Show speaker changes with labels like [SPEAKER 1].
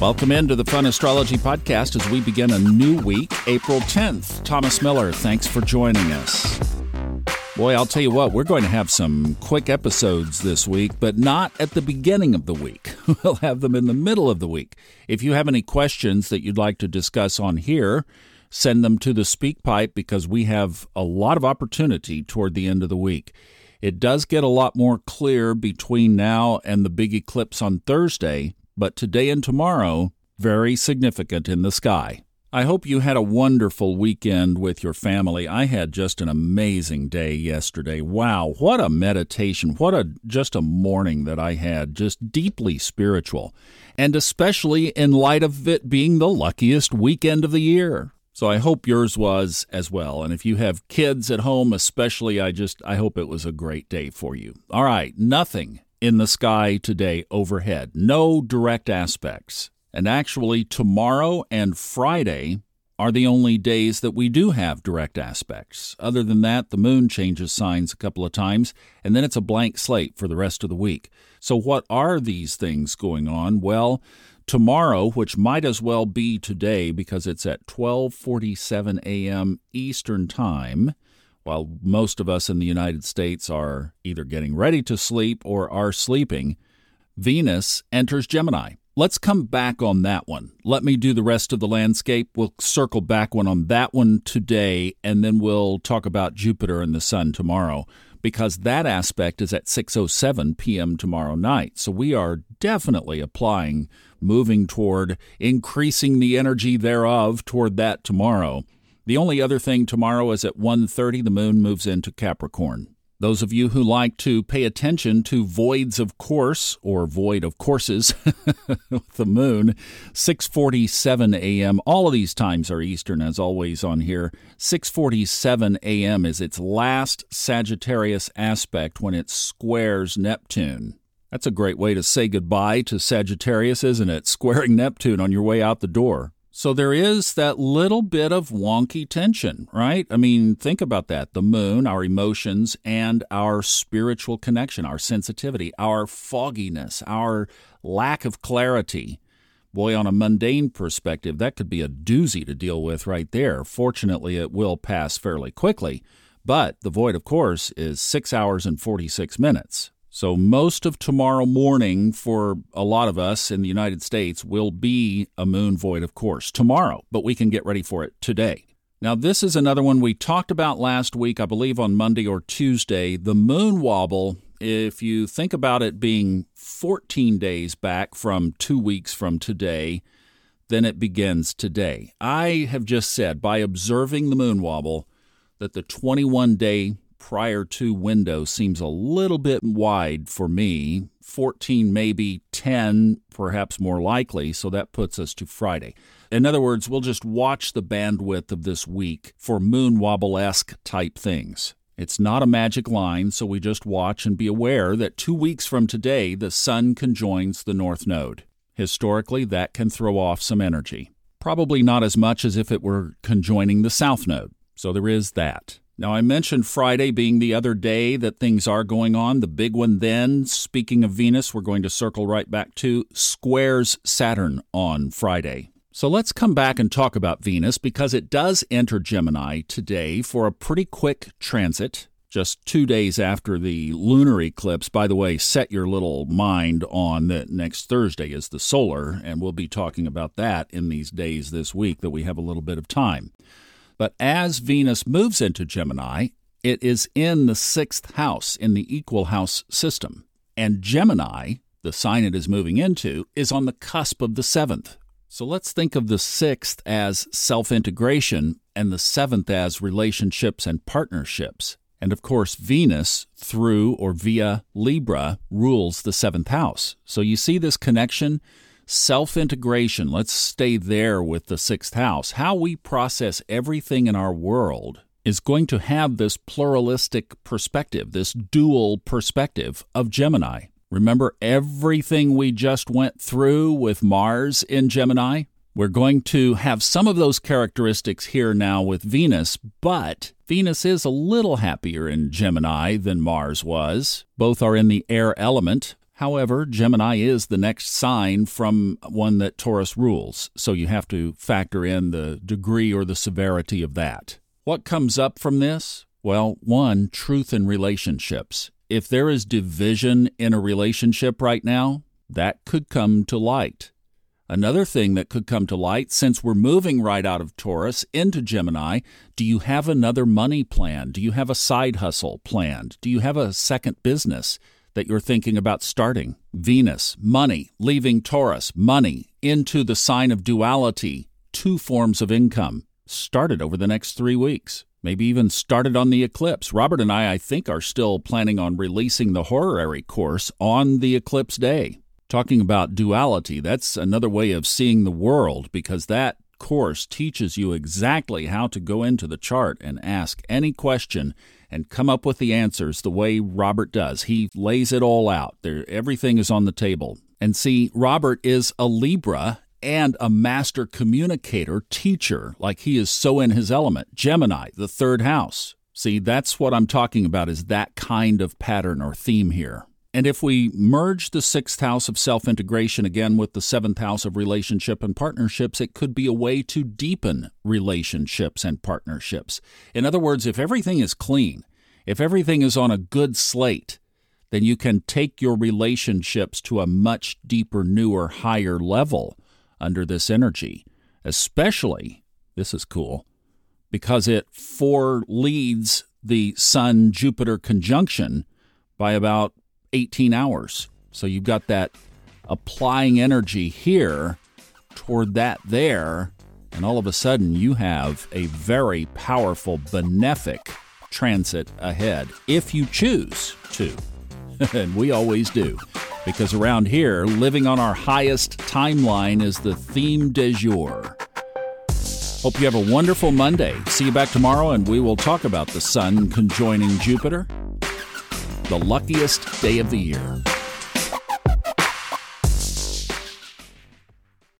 [SPEAKER 1] Welcome into the Fun Astrology Podcast as we begin a new week, April 10th. Thomas Miller, thanks for joining us. Boy, I'll tell you what, we're going to have some quick episodes this week, but not at the beginning of the week. We'll have them in the middle of the week. If you have any questions that you'd like to discuss on here, send them to the SpeakPipe because we have a lot of opportunity toward the end of the week. It does get a lot more clear between now and the big eclipse on Thursday, but today and tomorrow, very significant in the sky. I hope you had a wonderful weekend with your family. I had just an amazing day yesterday. Wow, what a meditation. What a just a morning that I had, just deeply spiritual. And especially in light of it being the luckiest weekend of the year. So I hope yours was as well. And if you have kids at home, especially, I just I hope it was a great day for you. All right, nothing in the sky today overhead. No direct aspects. And actually, tomorrow and Friday are the only days that we do have direct aspects. Other than that, the moon changes signs a couple of times, and then it's a blank slate for the rest of the week. So, what are these things going on? Well, tomorrow, which might as well be today because it's at 12:47 a.m. Eastern Time, while most of us in the United States are either getting ready to sleep or are sleeping, Venus enters Gemini. Let's come back on that one. Let me do the rest of the landscape. We'll circle back one on that one today, and then we'll talk about Jupiter and the Sun tomorrow because that aspect is at 6:07 p.m. tomorrow night. So we are definitely applying moving toward increasing the energy thereof toward that tomorrow. The only other thing tomorrow is at 1:30 the moon moves into Capricorn. Those of you who like to pay attention to voids of course or void of courses with the moon, 6:47 a.m. All of these times are Eastern, as always on here. 6:47 a.m. is its last Sagittarius aspect when it squares Neptune. That's a great way to say goodbye to Sagittarius, isn't it? Squaring Neptune on your way out the door. So there is that little bit of wonky tension, right? I mean, think about that. The moon, our emotions, and our spiritual connection, our sensitivity, our fogginess, our lack of clarity. Boy, on a mundane perspective, that could be a doozy to deal with right there. Fortunately, it will pass fairly quickly. But the void, of course, is six hours and 46 minutes. So, most of tomorrow morning for a lot of us in the United States will be a moon void, of course, tomorrow, but we can get ready for it today. Now, this is another one we talked about last week, I believe on Monday or Tuesday. The moon wobble, if you think about it being 14 days back from two weeks from today, then it begins today. I have just said by observing the moon wobble that the 21 day prior to window seems a little bit wide for me. 14, maybe 10, perhaps more likely, so that puts us to Friday. In other words, we'll just watch the bandwidth of this week for moon wobble esque type things. It's not a magic line, so we just watch and be aware that two weeks from today, the Sun conjoins the North Node. Historically, that can throw off some energy. Probably not as much as if it were conjoining the South Node, so there is that. Now, I mentioned Friday being the other day that things are going on. The big one then, speaking of Venus, we're going to circle right back to squares Saturn on Friday. So let's come back and talk about Venus because it does enter Gemini today for a pretty quick transit. Just two days after the lunar eclipse. By the way, set your little mind on that next Thursday is the solar, and we'll be talking about that in these days this week that we have a little bit of time. But as Venus moves into Gemini, it is in the sixth house in the equal house system. And Gemini, the sign it is moving into, is on the cusp of the seventh. So let's think of the sixth as self integration and the seventh as relationships and partnerships. And of course, Venus, through or via Libra, rules the seventh house. So you see this connection self integration, let's stay there with the sixth house. How we process everything in our world is going to have this pluralistic perspective, this dual perspective of Gemini. Remember everything we just went through with Mars in Gemini? We're going to have some of those characteristics here now with Venus, but Venus is a little happier in Gemini than Mars was. Both are in the air element, However, Gemini is the next sign from one that Taurus rules, so you have to factor in the degree or the severity of that. What comes up from this? Well, one, truth in relationships. If there is division in a relationship right now, that could come to light. Another thing that could come to light, since we're moving right out of Taurus into Gemini, do you have another money plan? Do you have a side hustle planned? Do you have a second business? That you're thinking about starting. Venus, money, leaving Taurus, money, into the sign of duality, two forms of income. Started over the next three weeks. Maybe even started on the eclipse. Robert and I, I think, are still planning on releasing the horary course on the eclipse day. Talking about duality, that's another way of seeing the world because that course teaches you exactly how to go into the chart and ask any question and come up with the answers the way Robert does. He lays it all out. There everything is on the table. And see, Robert is a Libra and a master communicator, teacher, like he is so in his element. Gemini, the third house. See, that's what I'm talking about is that kind of pattern or theme here. And if we merge the sixth house of self integration again with the seventh house of relationship and partnerships, it could be a way to deepen relationships and partnerships. In other words, if everything is clean, if everything is on a good slate, then you can take your relationships to a much deeper, newer, higher level under this energy. Especially, this is cool, because it foreleads the Sun Jupiter conjunction by about 18 hours. So you've got that applying energy here toward that there, and all of a sudden you have a very powerful benefic transit ahead if you choose to. and we always do. Because around here, living on our highest timeline is the theme de jour. Hope you have a wonderful Monday. See you back tomorrow, and we will talk about the Sun conjoining Jupiter the luckiest day of the year.